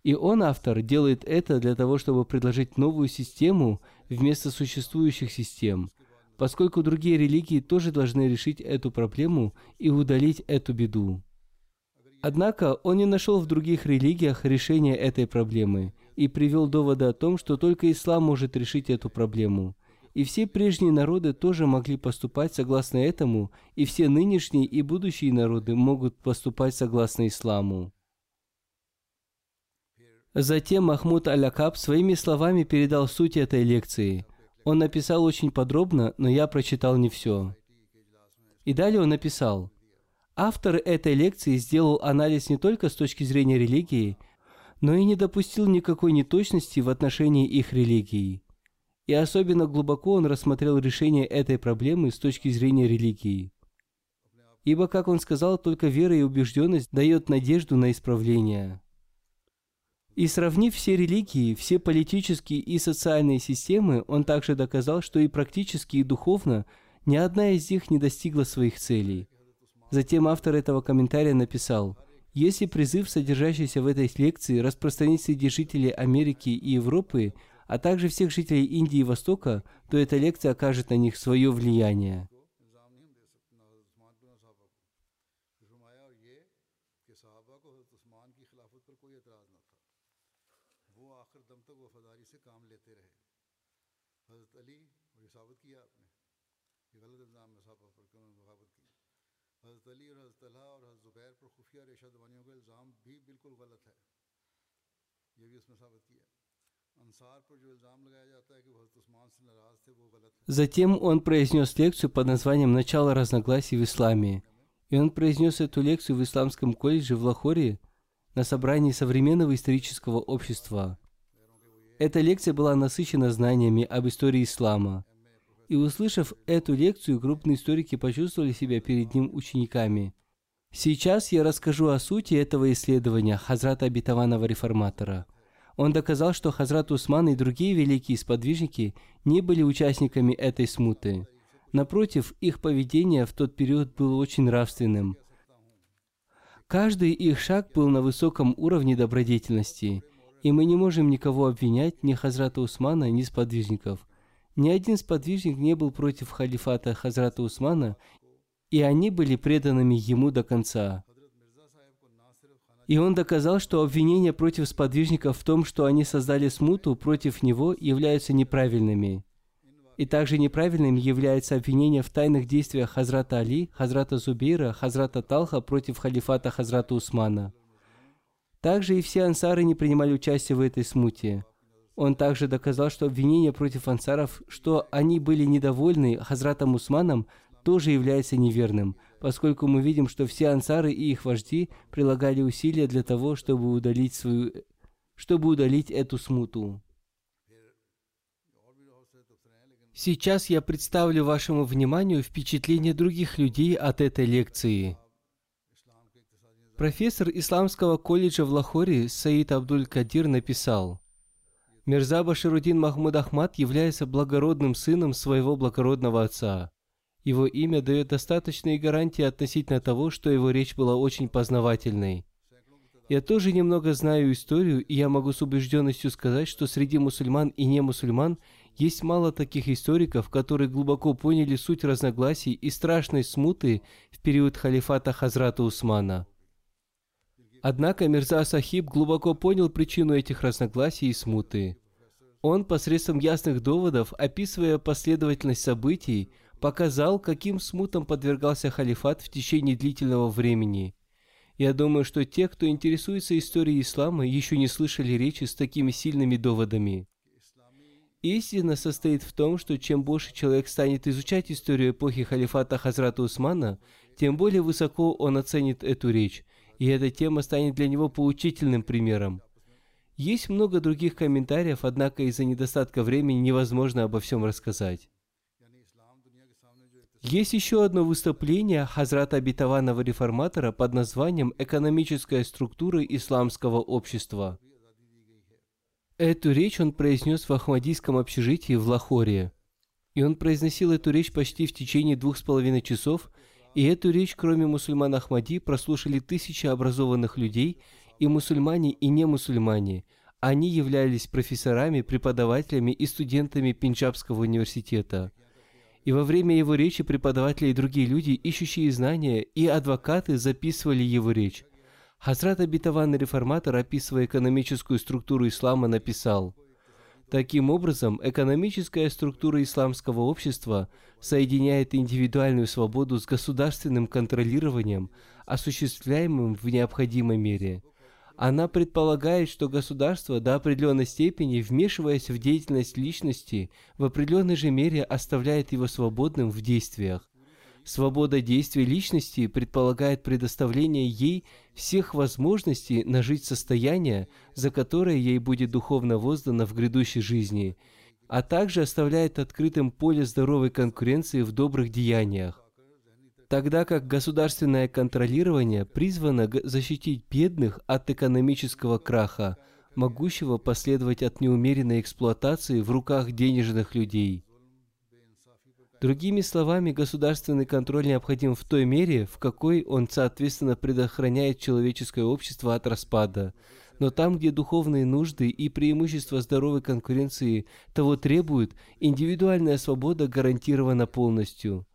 И он, автор, делает это для того, чтобы предложить новую систему вместо существующих систем, поскольку другие религии тоже должны решить эту проблему и удалить эту беду. Однако он не нашел в других религиях решения этой проблемы и привел доводы о том, что только ислам может решить эту проблему. И все прежние народы тоже могли поступать согласно этому, и все нынешние и будущие народы могут поступать согласно исламу. Затем Махмуд Алякаб своими словами передал суть этой лекции. Он написал очень подробно, но я прочитал не все. И далее он написал, автор этой лекции сделал анализ не только с точки зрения религии, но и не допустил никакой неточности в отношении их религии. И особенно глубоко он рассмотрел решение этой проблемы с точки зрения религии. Ибо, как он сказал, только вера и убежденность дает надежду на исправление. И сравнив все религии, все политические и социальные системы, он также доказал, что и практически, и духовно ни одна из них не достигла своих целей. Затем автор этого комментария написал, «Если призыв, содержащийся в этой лекции, распространить среди жителей Америки и Европы, а также всех жителей Индии и Востока, то эта лекция окажет на них свое влияние». Затем он произнес лекцию под названием «Начало разногласий в исламе». И он произнес эту лекцию в Исламском колледже в Лахоре на собрании современного исторического общества. Эта лекция была насыщена знаниями об истории ислама. И услышав эту лекцию, крупные историки почувствовали себя перед ним учениками. Сейчас я расскажу о сути этого исследования Хазрата Обетованного Реформатора. Он доказал, что Хазрат Усман и другие великие сподвижники не были участниками этой смуты. Напротив, их поведение в тот период было очень нравственным. Каждый их шаг был на высоком уровне добродетельности, и мы не можем никого обвинять, ни Хазрата Усмана, ни сподвижников. Ни один сподвижник не был против халифата Хазрата Усмана, и они были преданными ему до конца. И он доказал, что обвинения против сподвижников в том, что они создали смуту против него, являются неправильными. И также неправильным является обвинение в тайных действиях Хазрата Али, Хазрата Зубейра, Хазрата Талха против халифата Хазрата Усмана. Также и все ансары не принимали участие в этой смуте. Он также доказал, что обвинение против ансаров, что они были недовольны Хазратом Усманом, тоже является неверным, поскольку мы видим, что все ансары и их вожди прилагали усилия для того, чтобы удалить свою, чтобы удалить эту смуту. Сейчас я представлю вашему вниманию впечатление других людей от этой лекции. Профессор Исламского колледжа в Лахоре Саид Абдуль-Кадир написал, «Мирза Баширудин Махмуд Ахмад является благородным сыном своего благородного отца. Его имя дает достаточные гарантии относительно того, что его речь была очень познавательной. Я тоже немного знаю историю, и я могу с убежденностью сказать, что среди мусульман и не мусульман есть мало таких историков, которые глубоко поняли суть разногласий и страшной смуты в период халифата Хазрата Усмана. Однако Мирза Сахиб глубоко понял причину этих разногласий и смуты. Он посредством ясных доводов, описывая последовательность событий, показал, каким смутам подвергался халифат в течение длительного времени. Я думаю, что те, кто интересуется историей ислама, еще не слышали речи с такими сильными доводами. Истина состоит в том, что чем больше человек станет изучать историю эпохи халифата Хазрата Усмана, тем более высоко он оценит эту речь, и эта тема станет для него поучительным примером. Есть много других комментариев, однако из-за недостатка времени невозможно обо всем рассказать. Есть еще одно выступление Хазрата Обетованного Реформатора под названием «Экономическая структура исламского общества». Эту речь он произнес в Ахмадийском общежитии в Лахоре. И он произносил эту речь почти в течение двух с половиной часов, и эту речь, кроме мусульман Ахмади, прослушали тысячи образованных людей, и мусульмане, и не мусульмане. Они являлись профессорами, преподавателями и студентами Пенджабского университета – и во время его речи преподаватели и другие люди, ищущие знания, и адвокаты записывали его речь. Хазрат Абитаван реформатор, описывая экономическую структуру ислама, написал, Таким образом, экономическая структура исламского общества соединяет индивидуальную свободу с государственным контролированием, осуществляемым в необходимой мере. Она предполагает, что государство до определенной степени, вмешиваясь в деятельность личности, в определенной же мере оставляет его свободным в действиях. Свобода действий личности предполагает предоставление ей всех возможностей нажить состояние, за которое ей будет духовно воздано в грядущей жизни, а также оставляет открытым поле здоровой конкуренции в добрых деяниях тогда как государственное контролирование призвано защитить бедных от экономического краха, могущего последовать от неумеренной эксплуатации в руках денежных людей. Другими словами, государственный контроль необходим в той мере, в какой он, соответственно, предохраняет человеческое общество от распада. Но там, где духовные нужды и преимущества здоровой конкуренции того требуют, индивидуальная свобода гарантирована полностью.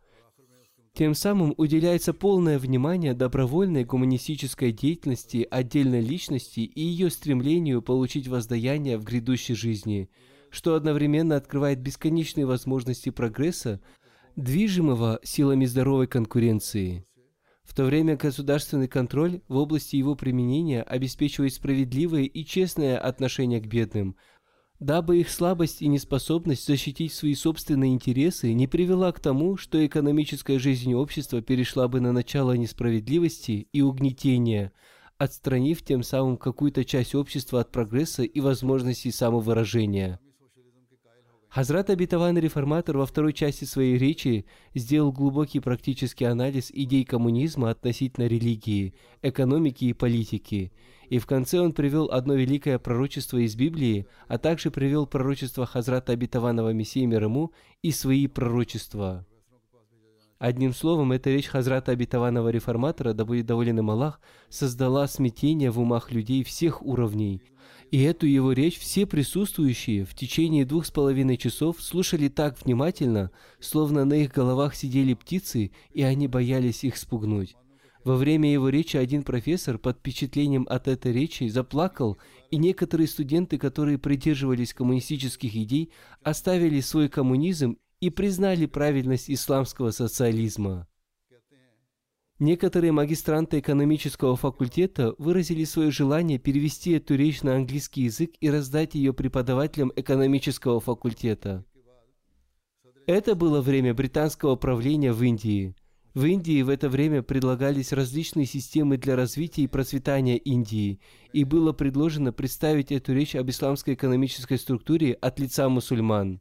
Тем самым уделяется полное внимание добровольной гуманистической деятельности отдельной личности и ее стремлению получить воздаяние в грядущей жизни, что одновременно открывает бесконечные возможности прогресса, движимого силами здоровой конкуренции. В то время государственный контроль в области его применения обеспечивает справедливое и честное отношение к бедным, дабы их слабость и неспособность защитить свои собственные интересы не привела к тому, что экономическая жизнь общества перешла бы на начало несправедливости и угнетения, отстранив тем самым какую-то часть общества от прогресса и возможностей самовыражения. Хазрат Абитаван Реформатор во второй части своей речи сделал глубокий практический анализ идей коммунизма относительно религии, экономики и политики – и в конце он привел одно великое пророчество из Библии, а также привел пророчество Хазрата Обетованного Мессии мир ему и свои пророчества. Одним словом, эта речь Хазрата Обетованного Реформатора, да будет доволен им Аллах, создала смятение в умах людей всех уровней. И эту его речь все присутствующие в течение двух с половиной часов слушали так внимательно, словно на их головах сидели птицы, и они боялись их спугнуть. Во время его речи один профессор под впечатлением от этой речи заплакал, и некоторые студенты, которые придерживались коммунистических идей, оставили свой коммунизм и признали правильность исламского социализма. Некоторые магистранты экономического факультета выразили свое желание перевести эту речь на английский язык и раздать ее преподавателям экономического факультета. Это было время британского правления в Индии – в Индии в это время предлагались различные системы для развития и процветания Индии, и было предложено представить эту речь об исламской экономической структуре от лица мусульман.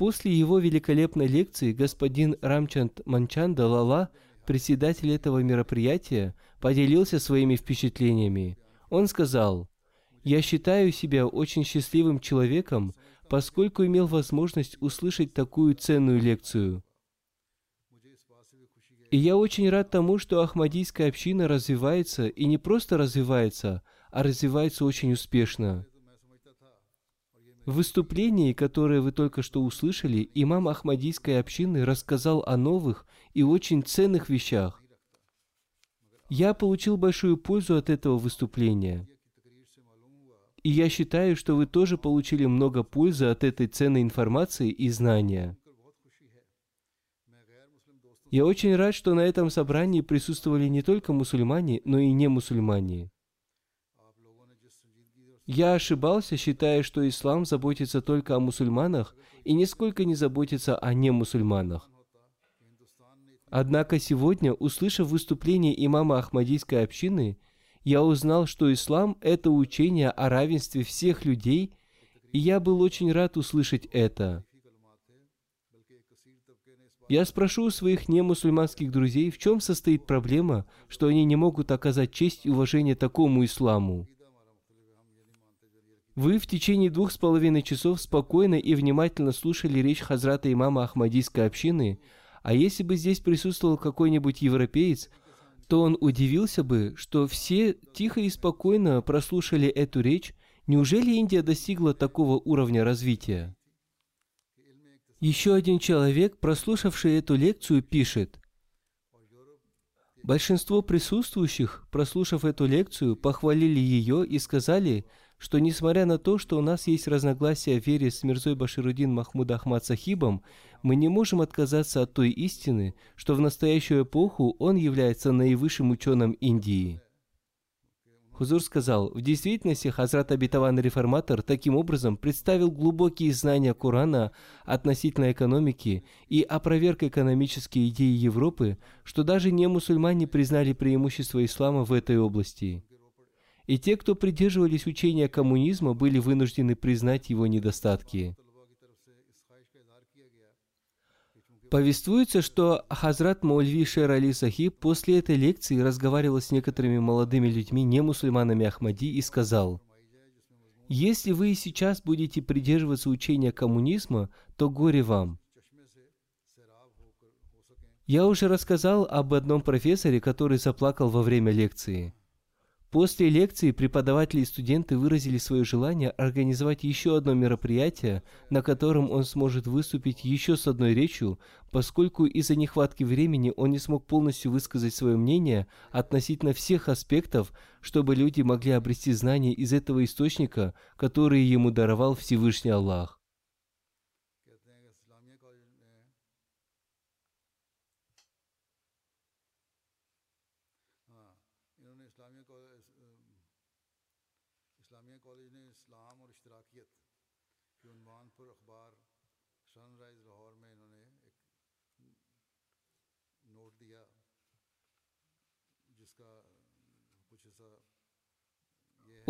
После его великолепной лекции господин Рамчанд Манчанда Лала, председатель этого мероприятия, поделился своими впечатлениями. Он сказал, я считаю себя очень счастливым человеком, поскольку имел возможность услышать такую ценную лекцию. И я очень рад тому, что Ахмадийская община развивается и не просто развивается, а развивается очень успешно. В выступлении, которое вы только что услышали, имам Ахмадийской общины рассказал о новых и очень ценных вещах. Я получил большую пользу от этого выступления – и я считаю, что вы тоже получили много пользы от этой ценной информации и знания. Я очень рад, что на этом собрании присутствовали не только мусульмане, но и не мусульмане. Я ошибался, считая, что ислам заботится только о мусульманах и нисколько не заботится о немусульманах. Однако сегодня, услышав выступление имама Ахмадийской общины, я узнал, что ислам – это учение о равенстве всех людей, и я был очень рад услышать это. Я спрошу у своих немусульманских друзей, в чем состоит проблема, что они не могут оказать честь и уважение такому исламу. Вы в течение двух с половиной часов спокойно и внимательно слушали речь Хазрата имама Ахмадийской общины, а если бы здесь присутствовал какой-нибудь европеец, то он удивился бы, что все тихо и спокойно прослушали эту речь. Неужели Индия достигла такого уровня развития? Еще один человек, прослушавший эту лекцию, пишет, Большинство присутствующих, прослушав эту лекцию, похвалили ее и сказали, что несмотря на то, что у нас есть разногласия в вере с Мирзой Баширудин Махмуд Ахмад Сахибом, мы не можем отказаться от той истины, что в настоящую эпоху он является наивысшим ученым Индии. Хузур сказал, в действительности Хазрат Абитаван Реформатор таким образом представил глубокие знания Корана относительно экономики и опроверг экономические идеи Европы, что даже не мусульмане признали преимущество ислама в этой области и те, кто придерживались учения коммунизма, были вынуждены признать его недостатки. Повествуется, что Хазрат Маульви Шер Али Сахиб после этой лекции разговаривал с некоторыми молодыми людьми, не мусульманами Ахмади, и сказал, «Если вы сейчас будете придерживаться учения коммунизма, то горе вам». Я уже рассказал об одном профессоре, который заплакал во время лекции – После лекции преподаватели и студенты выразили свое желание организовать еще одно мероприятие, на котором он сможет выступить еще с одной речью, поскольку из-за нехватки времени он не смог полностью высказать свое мнение относительно всех аспектов, чтобы люди могли обрести знания из этого источника, который ему даровал Всевышний Аллах.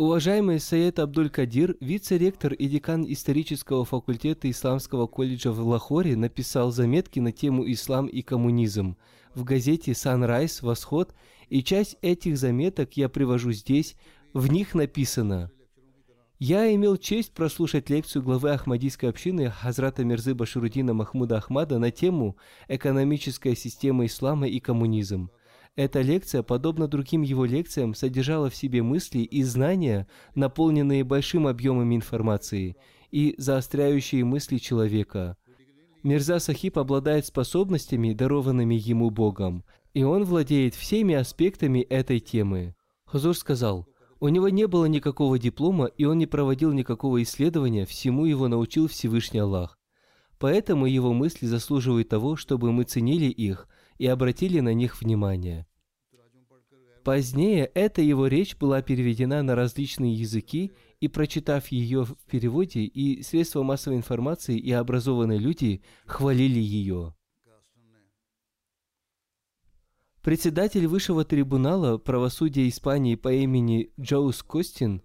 Уважаемый Саед Абдуль-Кадир, вице-ректор и декан исторического факультета Исламского колледжа в Лахоре, написал заметки на тему «Ислам и коммунизм» в газете «Sunrise. Восход», и часть этих заметок я привожу здесь. В них написано «Я имел честь прослушать лекцию главы Ахмадийской общины Хазрата Мирзы Баширудина Махмуда Ахмада на тему «Экономическая система ислама и коммунизм». Эта лекция, подобно другим его лекциям, содержала в себе мысли и знания, наполненные большим объемом информации и заостряющие мысли человека. Мирза Сахиб обладает способностями, дарованными ему Богом, и он владеет всеми аспектами этой темы. Хазур сказал, у него не было никакого диплома, и он не проводил никакого исследования, всему его научил Всевышний Аллах. Поэтому его мысли заслуживают того, чтобы мы ценили их и обратили на них внимание. Позднее эта его речь была переведена на различные языки, и прочитав ее в переводе, и средства массовой информации, и образованные люди хвалили ее. Председатель Высшего трибунала правосудия Испании по имени Джоус Костин,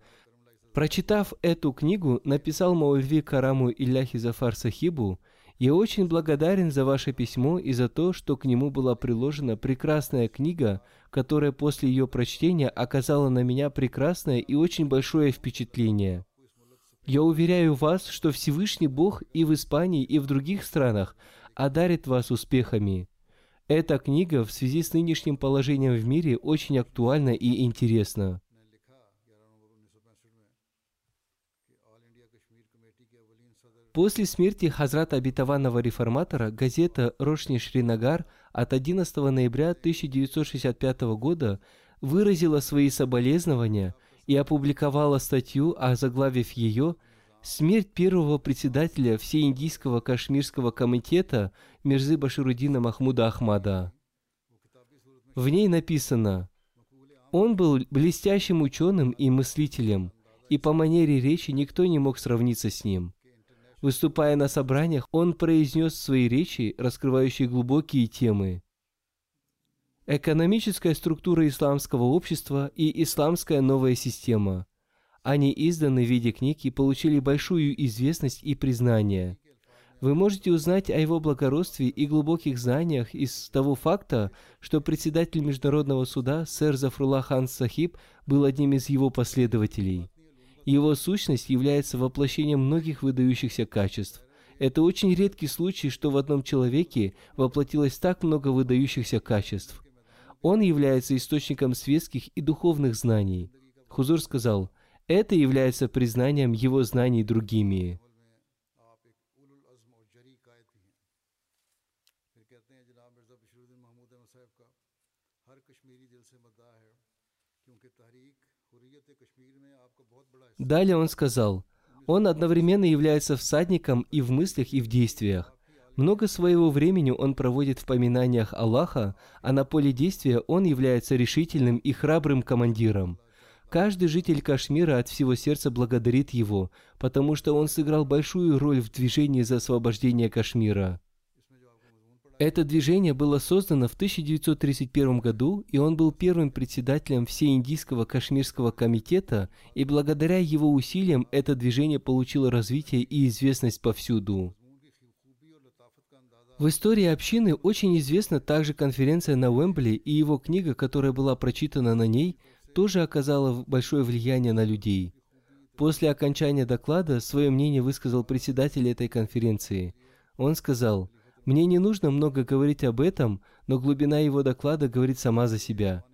прочитав эту книгу, написал Маульви Караму Ильяхи Зафар Сахибу, «Я очень благодарен за ваше письмо и за то, что к нему была приложена прекрасная книга, которая после ее прочтения оказала на меня прекрасное и очень большое впечатление. Я уверяю вас, что Всевышний Бог и в Испании, и в других странах одарит вас успехами. Эта книга в связи с нынешним положением в мире очень актуальна и интересна. После смерти Хазрата обетованного реформатора газета «Рошни Шринагар» от 11 ноября 1965 года выразила свои соболезнования и опубликовала статью, озаглавив ее «Смерть первого председателя Всеиндийского Кашмирского комитета Мирзы Баширудина Махмуда Ахмада». В ней написано «Он был блестящим ученым и мыслителем, и по манере речи никто не мог сравниться с ним. Выступая на собраниях, он произнес свои речи, раскрывающие глубокие темы. Экономическая структура исламского общества и исламская новая система. Они изданы в виде книг и получили большую известность и признание. Вы можете узнать о его благородстве и глубоких знаниях из того факта, что председатель Международного суда сэр Зафрулlah Хан Сахиб был одним из его последователей – его сущность является воплощением многих выдающихся качеств. Это очень редкий случай, что в одном человеке воплотилось так много выдающихся качеств. Он является источником светских и духовных знаний. Хузур сказал, это является признанием его знаний другими. Далее он сказал, он одновременно является всадником и в мыслях, и в действиях. Много своего времени он проводит в поминаниях Аллаха, а на поле действия он является решительным и храбрым командиром. Каждый житель Кашмира от всего сердца благодарит его, потому что он сыграл большую роль в движении за освобождение Кашмира. Это движение было создано в 1931 году, и он был первым председателем Всеиндийского Кашмирского комитета, и благодаря его усилиям это движение получило развитие и известность повсюду. В истории общины очень известна также конференция на Уэмбли, и его книга, которая была прочитана на ней, тоже оказала большое влияние на людей. После окончания доклада свое мнение высказал председатель этой конференции. Он сказал – мне не нужно много говорить об этом, но глубина его доклада говорит сама за себя.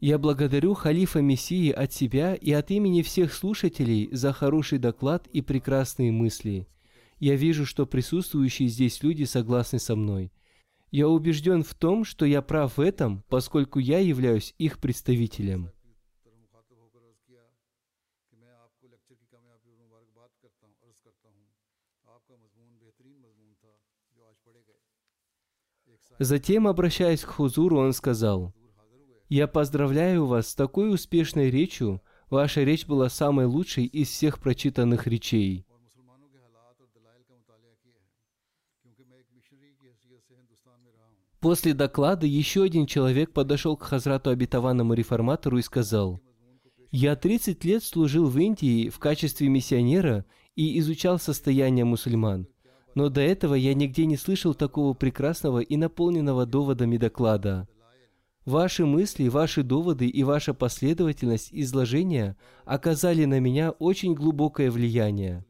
Я благодарю халифа Мессии от себя и от имени всех слушателей за хороший доклад и прекрасные мысли. Я вижу, что присутствующие здесь люди согласны со мной. Я убежден в том, что я прав в этом, поскольку я являюсь их представителем. Затем, обращаясь к Хузуру, он сказал, «Я поздравляю вас с такой успешной речью. Ваша речь была самой лучшей из всех прочитанных речей». После доклада еще один человек подошел к Хазрату обетованному реформатору и сказал, «Я 30 лет служил в Индии в качестве миссионера и изучал состояние мусульман но до этого я нигде не слышал такого прекрасного и наполненного доводами доклада. Ваши мысли, ваши доводы и ваша последовательность изложения оказали на меня очень глубокое влияние.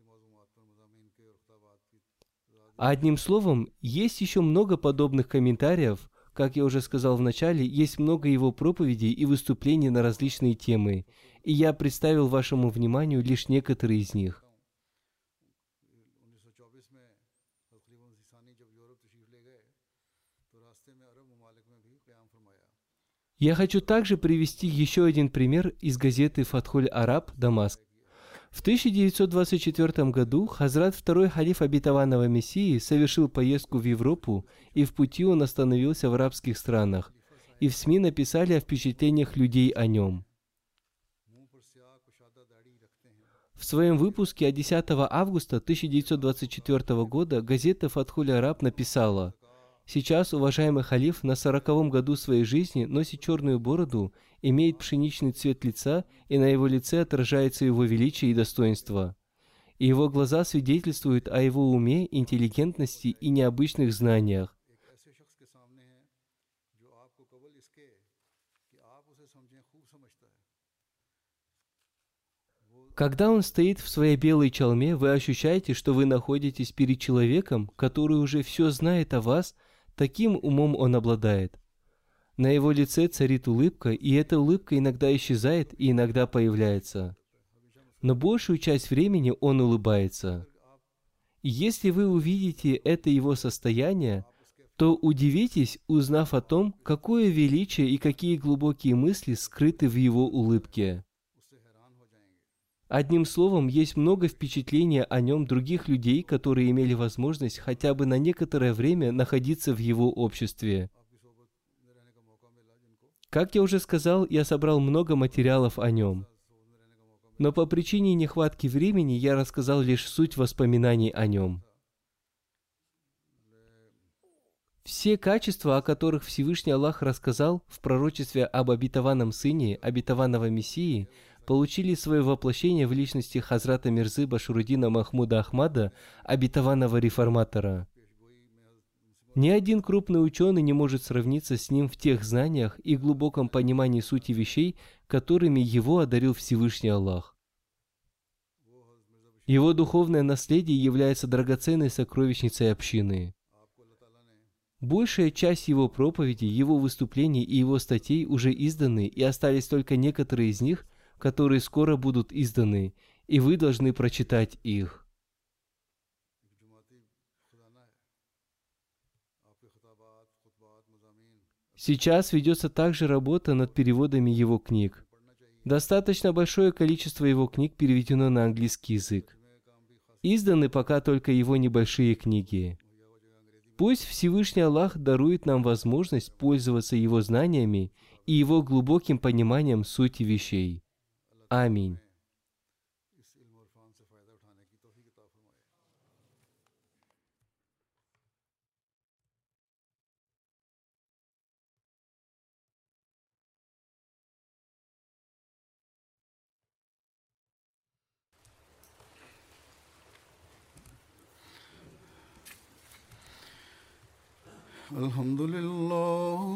Одним словом, есть еще много подобных комментариев. Как я уже сказал в начале, есть много его проповедей и выступлений на различные темы, и я представил вашему вниманию лишь некоторые из них. Я хочу также привести еще один пример из газеты «Фатхуль Араб. Дамаск». В 1924 году Хазрат II халиф обетованного Мессии совершил поездку в Европу, и в пути он остановился в арабских странах, и в СМИ написали о впечатлениях людей о нем. В своем выпуске от 10 августа 1924 года газета «Фатхуль Араб» написала Сейчас уважаемый халиф на сороковом году своей жизни носит черную бороду, имеет пшеничный цвет лица, и на его лице отражается его величие и достоинство. И его глаза свидетельствуют о его уме, интеллигентности и необычных знаниях. Когда он стоит в своей белой чалме, вы ощущаете, что вы находитесь перед человеком, который уже все знает о вас – таким умом он обладает. На его лице царит улыбка, и эта улыбка иногда исчезает и иногда появляется. Но большую часть времени он улыбается. Если вы увидите это его состояние, то удивитесь, узнав о том, какое величие и какие глубокие мысли скрыты в его улыбке. Одним словом, есть много впечатления о нем других людей, которые имели возможность хотя бы на некоторое время находиться в его обществе. Как я уже сказал, я собрал много материалов о нем. Но по причине нехватки времени я рассказал лишь суть воспоминаний о нем. Все качества, о которых Всевышний Аллах рассказал в пророчестве об обетованном сыне, обетованного Мессии, получили свое воплощение в личности Хазрата Мирзы Башурудина Махмуда Ахмада, обетованного реформатора. Ни один крупный ученый не может сравниться с ним в тех знаниях и глубоком понимании сути вещей, которыми его одарил Всевышний Аллах. Его духовное наследие является драгоценной сокровищницей общины. Большая часть его проповедей, его выступлений и его статей уже изданы, и остались только некоторые из них, которые скоро будут изданы, и вы должны прочитать их. Сейчас ведется также работа над переводами его книг. Достаточно большое количество его книг переведено на английский язык. Изданы пока только его небольшие книги. Пусть Всевышний Аллах дарует нам возможность пользоваться его знаниями и его глубоким пониманием сути вещей. आमीन الحمد لله